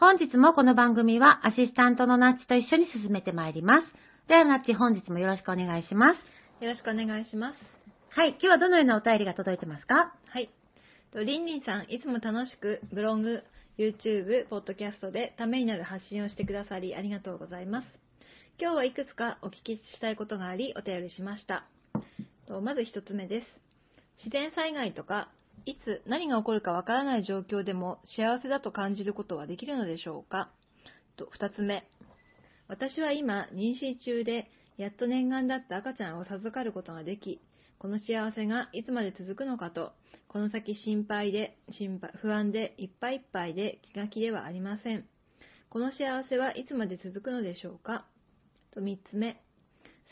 本日もこの番組はアシスタントのナッチと一緒に進めてまいります。ではナッチ本日もよろしくお願いします。よろしくお願いします。はい、今日はどのようなお便りが届いてますか？はい。とりんりんさん、いつも楽しくブログ、YouTube、ポッドキャストでためになる発信をしてくださりありがとうございます。今日はいくつかお聞きしたいことがありお便りしました。とまず一つ目です。自然災害とか、いつ何が起こるかわからない状況でも幸せだと感じることはできるのでしょうか？と二つ目。私は今、妊娠中で、やっと念願だった赤ちゃんを授かることができ、この幸せがいつまで続くのかと、この先心配で、心配、不安でいっぱいいっぱいで気が気ではありません。この幸せはいつまで続くのでしょうか？と3つ目。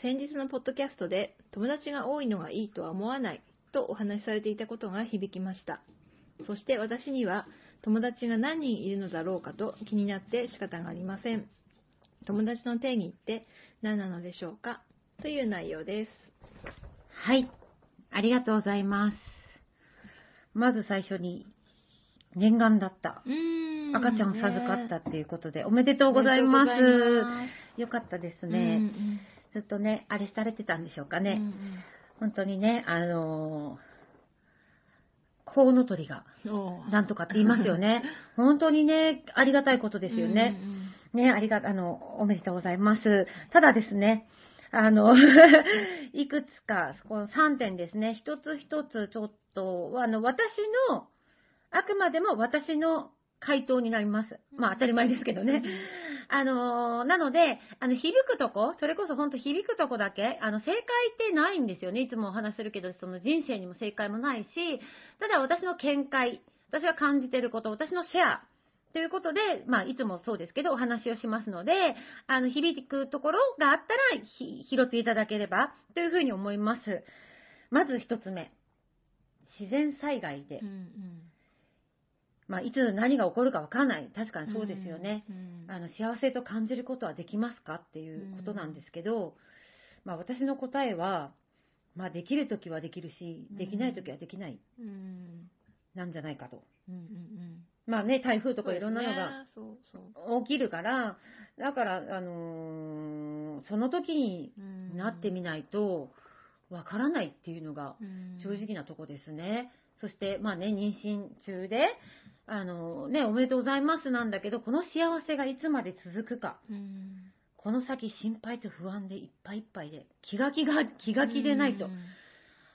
先日のポッドキャストで友達が多いのがいいとは思わないとお話しされていたことが響きました。そして私には友達が何人いるのだろうかと気になって仕方がありません。友達の定義って何なのでしょうか？という内容です。はい、ありがとうございます。まず最初に、念願だった。赤ちゃんを授かったっていうことで、おめでとうございます。おめでとうございますよかったですうんね。うんずっとね、あれされてたんでしょうかね。うんうん本当にね、あのー、コウノトリが、なんとかって言いますよね。本当にね、ありがたいことですよね。うんうんね、ありが、あの、おめでとうございます。ただですね、あの、いくつか、この3点ですね、一つ一つちょっと、あの、私の、あくまでも私の回答になります。まあ当たり前ですけどね。あのなので、あの、響くとこ、それこそ本当響くとこだけ、あの、正解ってないんですよね。いつもお話するけど、その人生にも正解もないし、ただ私の見解、私が感じてること、私のシェア、ということで、まあ、いつもそうですけど、お話をしますので、あの、響くところがあったら、拾っていただければ、というふうに思います。まず一つ目。自然災害で、まあ、いつ何が起こるかわかんない。確かうんにそうですよね。うんあの、幸せと感じることはできますかっていうことなんですけど、まあ、私の答えは、まあ、できるときはできるし、できないときはできない、うん。なんじゃないかと。うんうんまあね、台風とかいろんなのが起きるから、だから、あのーその時にうんなってみないと、わからないっていうのがうん。正直なとこですね。そして、まあね、妊娠中で、あのね、おめでとうございますなんだけど、この幸せがいつまで続くか、うんこの先心配と不安でいっぱいいっぱいで、気が気が、気が気でないと、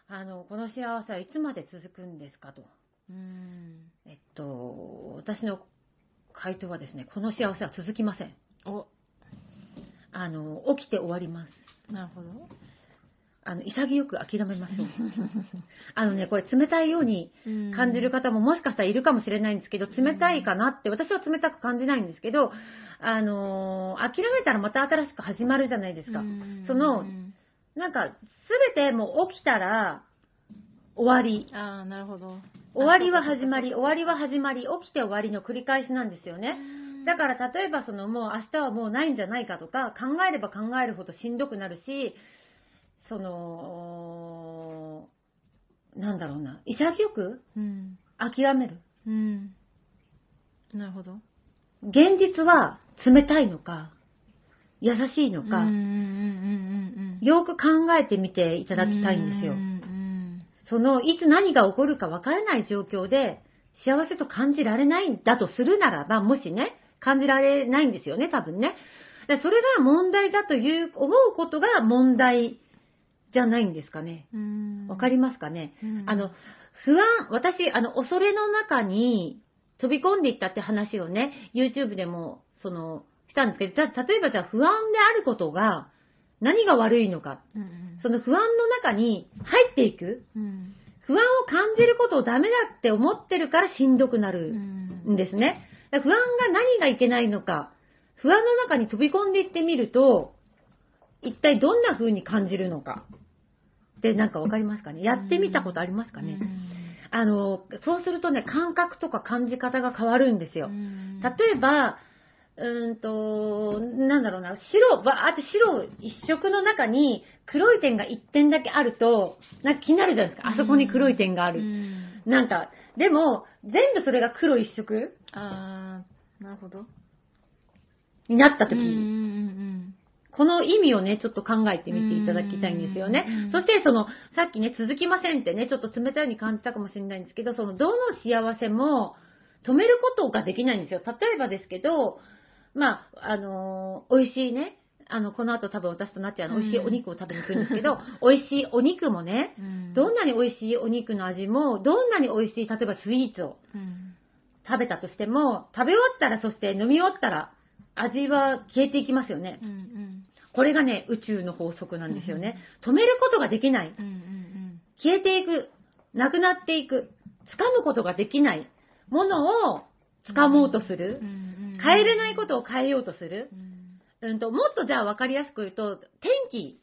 あの、この幸せはいつまで続くんですかと。うんえっと、私の回答はですね、この幸せは続きません。おあの、起きて終わります。なるほどあの、潔く諦めましょう。あのね、これ冷たいように感じる方ももしかしたらいるかもしれないんですけど、冷たいかなって、私は冷たく感じないんですけど、あのー諦めたらまた新しく始まるじゃないですか。うんそのうんなんか、すべてもう起きたら終わり。ああなるほど終わりは始まり、終わりは始まり、起きて終わりの繰り返しなんですよね。だから例えばそのもう明日はもうないんじゃないかとか考えれば考えるほどしんどくなるし、その、なんだろうな、潔く？うん。諦める。うん。なるほど。現実は冷たいのか、優しいのか、うんうんうんうんうん。よく考えてみていただきたいんですよその、いつ何が起こるかわからない状況で、幸せと感じられないんだとするならば、もしね、感じられないんですよね、多分ね。でそれが問題だという、思うことが問題じゃないんですかね。うん。わかりますかね。うんあの、不安、私、あの、恐れの中に飛び込んでいったって話をね、YouTube でも、その、したんですけど、じゃあ例えばじゃあ不安であることが、何が悪いのか。うんうんその不安の中に入っていく。うん不安を感じることをダメだって思ってるからしんどくなうるんんですね。だから不安が何がいけないのか、不安の中に飛び込んでいってみると、一体どんな風に感じるのか。ってなんかわかりますかね？やってみたことありますかね、あの、そうするとね、感覚とか感じ方が変わるんですよ。例えば、うーんと、なんだろうな、白、ばーって白一色の中に黒い点が一点だけあると、なんか気になるじゃないですか。あそこに黒い点があある。なんか、でも、全部それが黒一色あーなるほど。になった時、この意味をね、ちょっと考えてみていただきたいんですよねうん。そして、その、さっきね、続きませんってね、ちょっと冷たいように感じたかもしれないんですけど、その、どの幸せも止めることができないんですよ。例えばですけど、まあ、あのー美味しいね、あの、この後多分私となっちゃうの、美味しいお肉を食べに行くんですけど、美味しいお肉もね、うんどんなに美味しいお肉の味も、どんなに美味しい、例えばスイーツをうん食べたとしても、食べ終わったら、そして飲み終わったら、味は消えていきますよね。うんうんこれがね、宇宙の法則なんですよね。止めることができない。消えていく。なくなっていく。掴むことができないものを掴もうとするう。ん変えれないことを変えようとする。うんうんと、もっとじゃあ分かりやすく言うと、天気。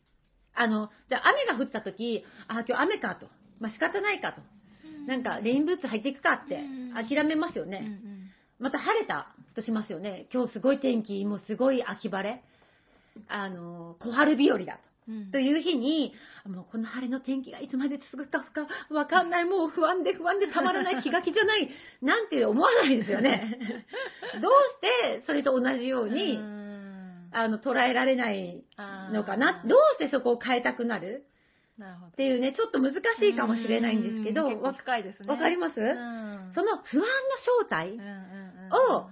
あの、じゃあ雨が降った時、あ、今日雨かと。まあ仕方ないかと。なんか、レインブーツ履いていくかってうん諦めますようんね。また晴れたとしますよね。今日すごい天気、もうすごい秋晴れ。あの、小春日和だと。うん。という日に、もうこの晴れの天気がいつまで続くかかわかんない、もう不安で不安でたまらない気が気じゃない、なんて思わないですよね。どうしてそれと同じように、うん。あの、捉えられないのかな、どうしてそこを変えたくなる？っていうね、ちょっと難しいかもしれないんですけど、わね。わかります？うん。その不安の正体を、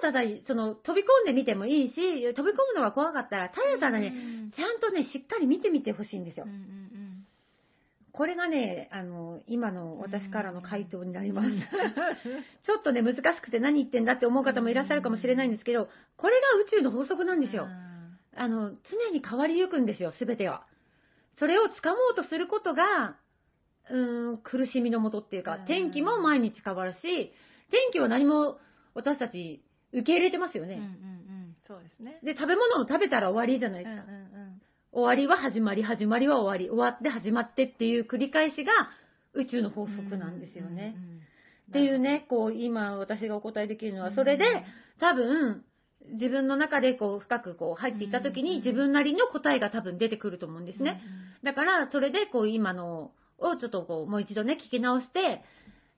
ただただ、その、飛び込んでみてもいいし、飛び込むのが怖かったら、ただただね、うんちゃんとね、しっかり見てみてほしいんですよこれがね、あの、今の私からの回答になります。ちょっとね、難しくて何言ってんだって思う方もいらっしゃるかもしれないんですけど、これが宇宙の法則なんうんですよ。あの、常に変わりゆくんですよ、すべては。それを掴もうとすることが、うーん、苦しみのもとっていうかうん、天気も毎日変わるし、天気は何も私たち受け入れてますようんうんうね。んそうですね。で、食べ物を食べたら終わりじゃないうんうんですか。うん終わりは始まり、始まりは終わり、終わって始まってっていう繰り返しが宇宙の法則なんですよね。うんうんうんっていうね、こう、今私がお答えできるのは、それうんで、多分、自分の中でこう、深くこう、入っていった時に、うん自分なりの答えが多分出てくると思うんですね。だから、それで、こう、今のをちょっとこう、もう一度ね、聞き直して、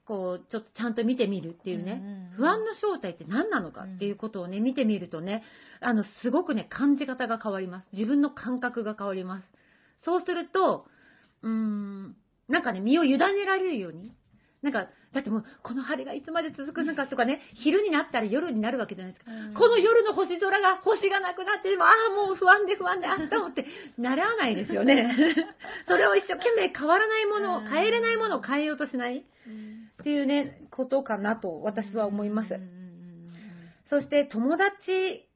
こう、ちょっとちゃんと見てみるっていうね、不安の正体って何なのかっていうことをね、見てみるとね、あの、すごくね、感じ方が変わります。自分の感覚が変わります。そうすると、うーん、なんかね、身を委ねられるように。なんか、だってもう、この晴れがいつまで続くのかとかね、昼になったら夜になるわけじゃないですか。うん。この夜の星空が、星がなくなって、ああ、もう不安で不安で、明日もって、ならないですよね。それを一生懸命変わらないものを、うん。変えれないものを変えようとしないうん。っていうね、ことかなと私は思います。そして友達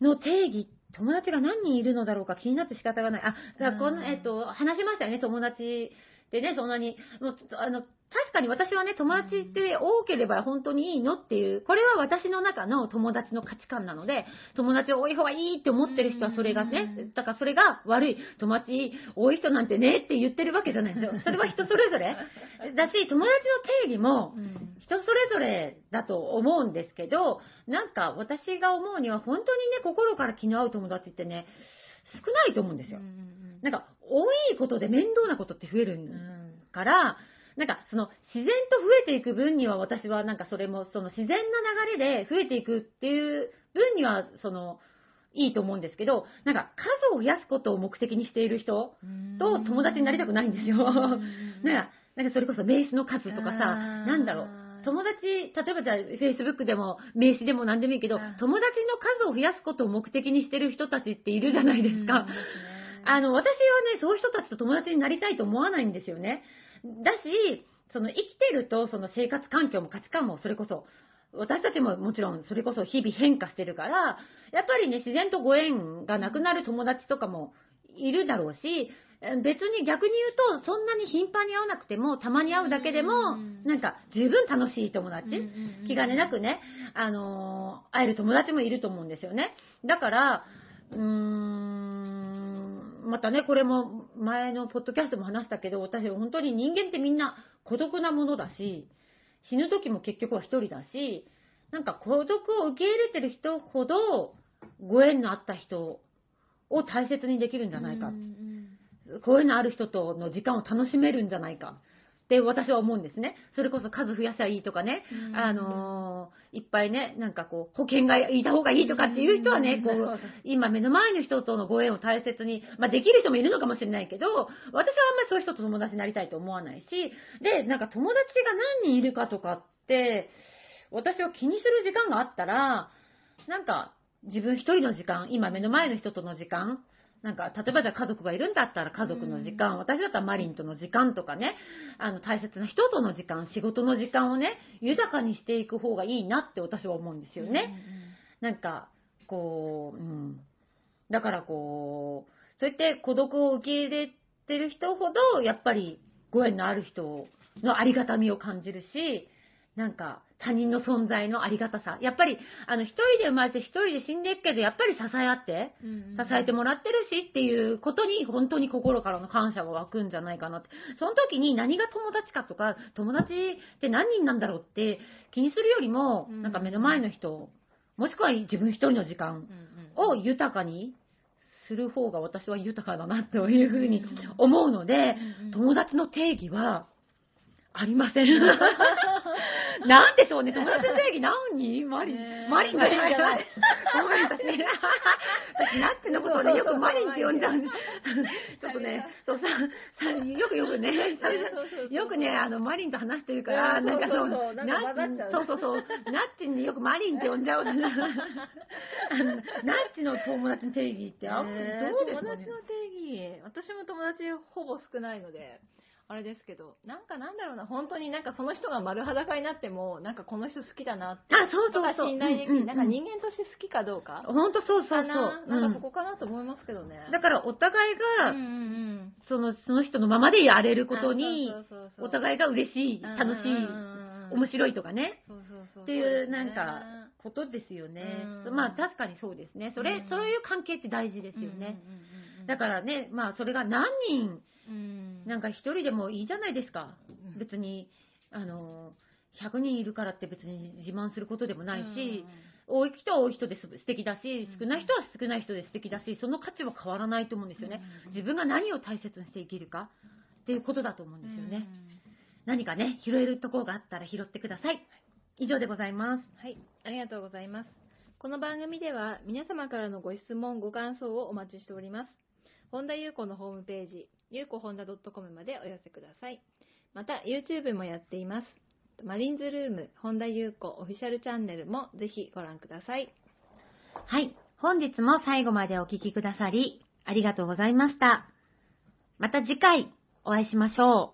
の定義、友達が何人いるのだろうか気になって仕方がない。あ、だこの、うん。えっと、話しましたよね、友達っでね、そんなに、もう、あの、確かに私はね、友達って多ければ本当にいいのっていう、これは私の中の友達の価値観なので、友達多い方がいいって思ってる人はそれがね、だからそれが悪い、友達多い人なんてねって言ってるわけじゃないですよ。それは人それぞれ。だし、友達の定義も人それぞれだと思うんですけど、なんか私が思うには本当にね、心から気の合う友達ってね、少ないと思うんですよ。なんか、多いことで面倒なことって増えるから、なんかその自然と増えていく分には私はなんかそれもその自然な流れで増えていくっていう分にはそのいいと思うんですけど、なんか数を増やすことを目的にしている人と友達になりたくないんですよ。なんか、なんかそれこそ名刺の数とかさ、なんだろう。友達、例えばじゃあ Facebook でも名刺でも何でもいいけど、友達の数を増やすことを目的にしてる人たちっているじゃないですか。あの、私はね、そういう人たちと友達になりたいと思わないんですよね。だし、その生きてると、その生活環境も価値観もそれこそ、私たちももちろんそれこそ日々変化してるから、やっぱりね、自然とご縁がなくなる友達とかもいるだろうし、別に逆に言うと、そんなに頻繁に会わなくても、たまに会うだけでも、なんか十分楽しい友達、気兼ねなくね、あのー、会える友達もいると思うんですよね。だから、うーん、またね、これも前のポッドキャストも話したけど、私本当に人間ってみんな孤独なものだし、死ぬ時も結局は一人だし、なんか孤独を受け入れてる人ほど、ご縁のあった人を大切にできるんじゃないか。ご縁のある人との時間を楽しめるんじゃないか。って私は思うんですね。それこそ数増やしゃいいとかね、あのー、いっぱいね、なんかこう、保険がいた方がいいとかっていう人はね、こう、今目の前の人とのご縁を大切に、まあできる人もいるのかもしれないけど、私はあんまりそういう人と友達になりたいと思わないし、で、なんか友達が何人いるかとかって、私は気にする時間があったら、なんか、自分一人の時間、今目の前の人との時間、なんか、例えばじゃあ家族がいるんだったら家族の時間、私だったらマリンとの時間とかね、あの、大切な人との時間、仕事の時間をね、豊かにしていく方がいいなって私は思うんですよね。なんか、こう、うん。だからこう、そうやって孤独を受け入れてる人ほど、やっぱりご縁のある人のありがたみを感じるし、なんか、他人の存在のありがたさ。やっぱり、あの、一人で生まれて一人で死んでいくけど、やっぱり支え合って、支えてもらってるしっていうことに、本当に心からの感謝が湧くんじゃないかなって。その時に何が友達かとか、友達って何人なんだろうって気にするよりも、なんか目の前の人、もしくは自分一人の時間を豊かにする方が私は豊かだなというふうに思うので、友達の定義は、ありません。なんでしょうね、友達の定義何マリン、マリンがじゃない。ごめん、私ね。私、ナッチのことをね、よくマリンって呼んじゃうんです。ちょっとね、そうさ、さよくよくね、よくね、あの、マリンと話してるから、なんかそう、そうそうそう、ナッチによくマリンって呼んじゃう。ナッチの友達の定義って、あ、どうですか、友達の定義、私も友達ほぼ少ないので。あれですけど、なんかなんだろうな、本当になんかその人が丸裸になっても、なんかこの人好きだなって。あ、そうそうそう。信頼できる、なんか人間として好きかどうか。本当そうそうそう。なんかそこかなと思いますけどね。だからお互いが、その、その人のままでやれることに、お互いが嬉しい、楽しい、面白いとかね。っていう、なんか、ことですよね。まあ確かにそうですね。それ、そういう関係って大事ですよね。だからね、まあそれが何人、なんか一人でもいいじゃないですか。別に、あの、100人いるからって別に自慢することでもないし、多い人は多い人で素敵だし、少ない人は少ない人で素敵だし、その価値は変わらないと思うんですよね。自分が何を大切にして生きるかっていうことだと思うんですよね。何かね、拾えるところがあったら拾ってください。以上でございます。はい、ありがとうございます。この番組では皆様からのご質問、ご感想をお待ちしております。本田裕子のホームページ、ゆうこほんだ .com までお寄せください。また、YouTube もやっています。マリンズルーム、本田優子オフィシャルチャンネルもぜひご覧ください。はい。本日も最後までお聴きくださり、ありがとうございました。また次回お会いしましょう。